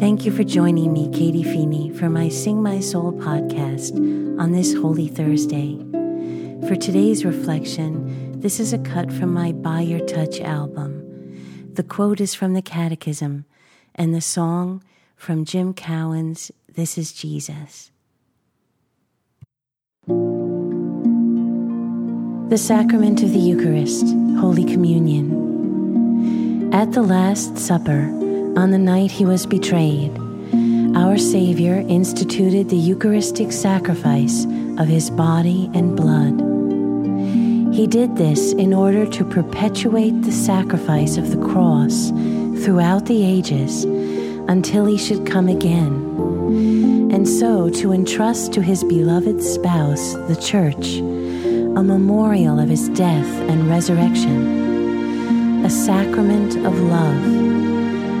Thank you for joining me, Katie Feeney, for my Sing My Soul podcast on this Holy Thursday. For today's reflection, this is a cut from my By Your Touch album. The quote is from the Catechism, and the song from Jim Cowan's This is Jesus. The Sacrament of the Eucharist, Holy Communion. At the Last Supper, on the night he was betrayed, our Savior instituted the Eucharistic sacrifice of his body and blood. He did this in order to perpetuate the sacrifice of the cross throughout the ages until he should come again, and so to entrust to his beloved spouse, the Church, a memorial of his death and resurrection, a sacrament of love,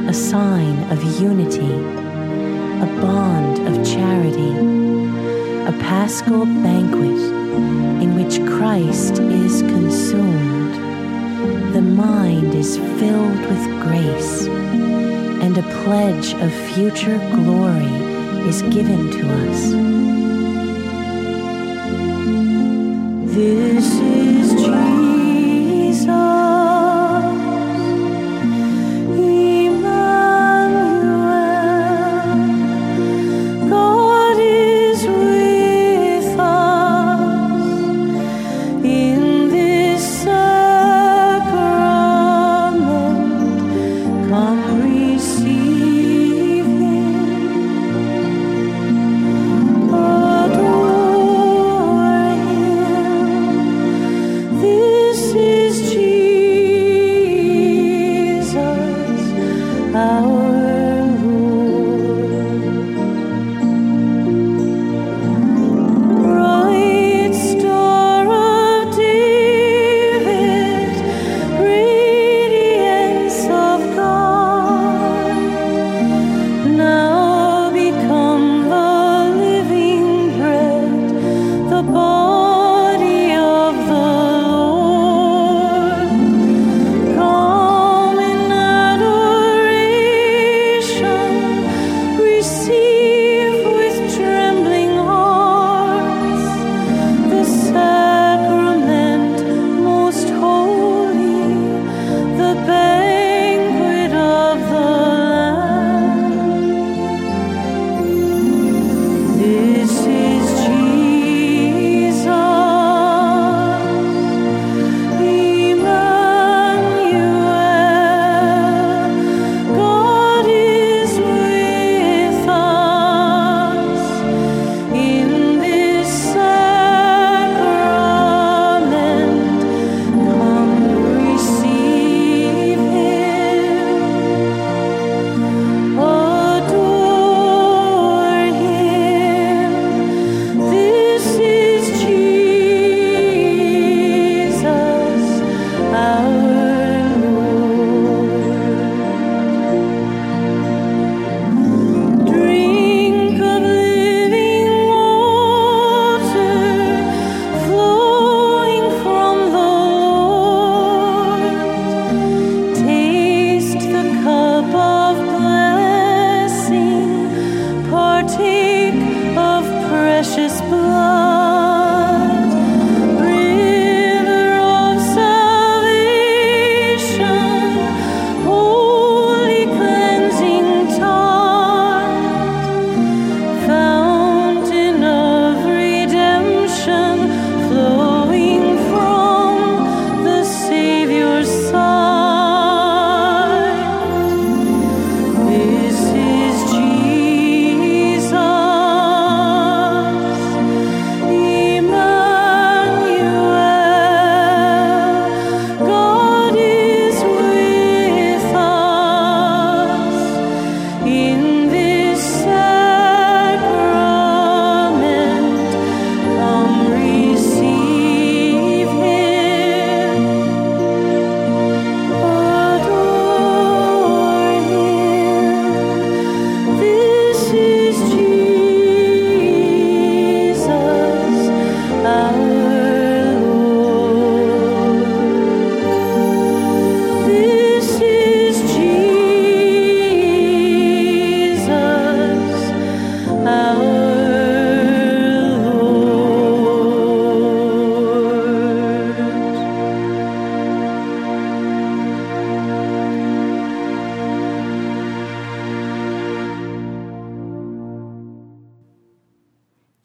a sign of unity, a bond of charity, a paschal banquet in which Christ is consumed. The mind is filled with grace, and a pledge of future glory is given to us. This is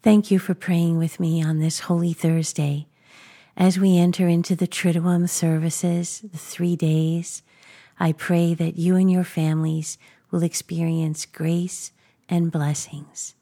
Thank you for praying with me on this Holy Thursday as we enter into the Triduum services, the three days. I pray that you and your families will experience grace and blessings.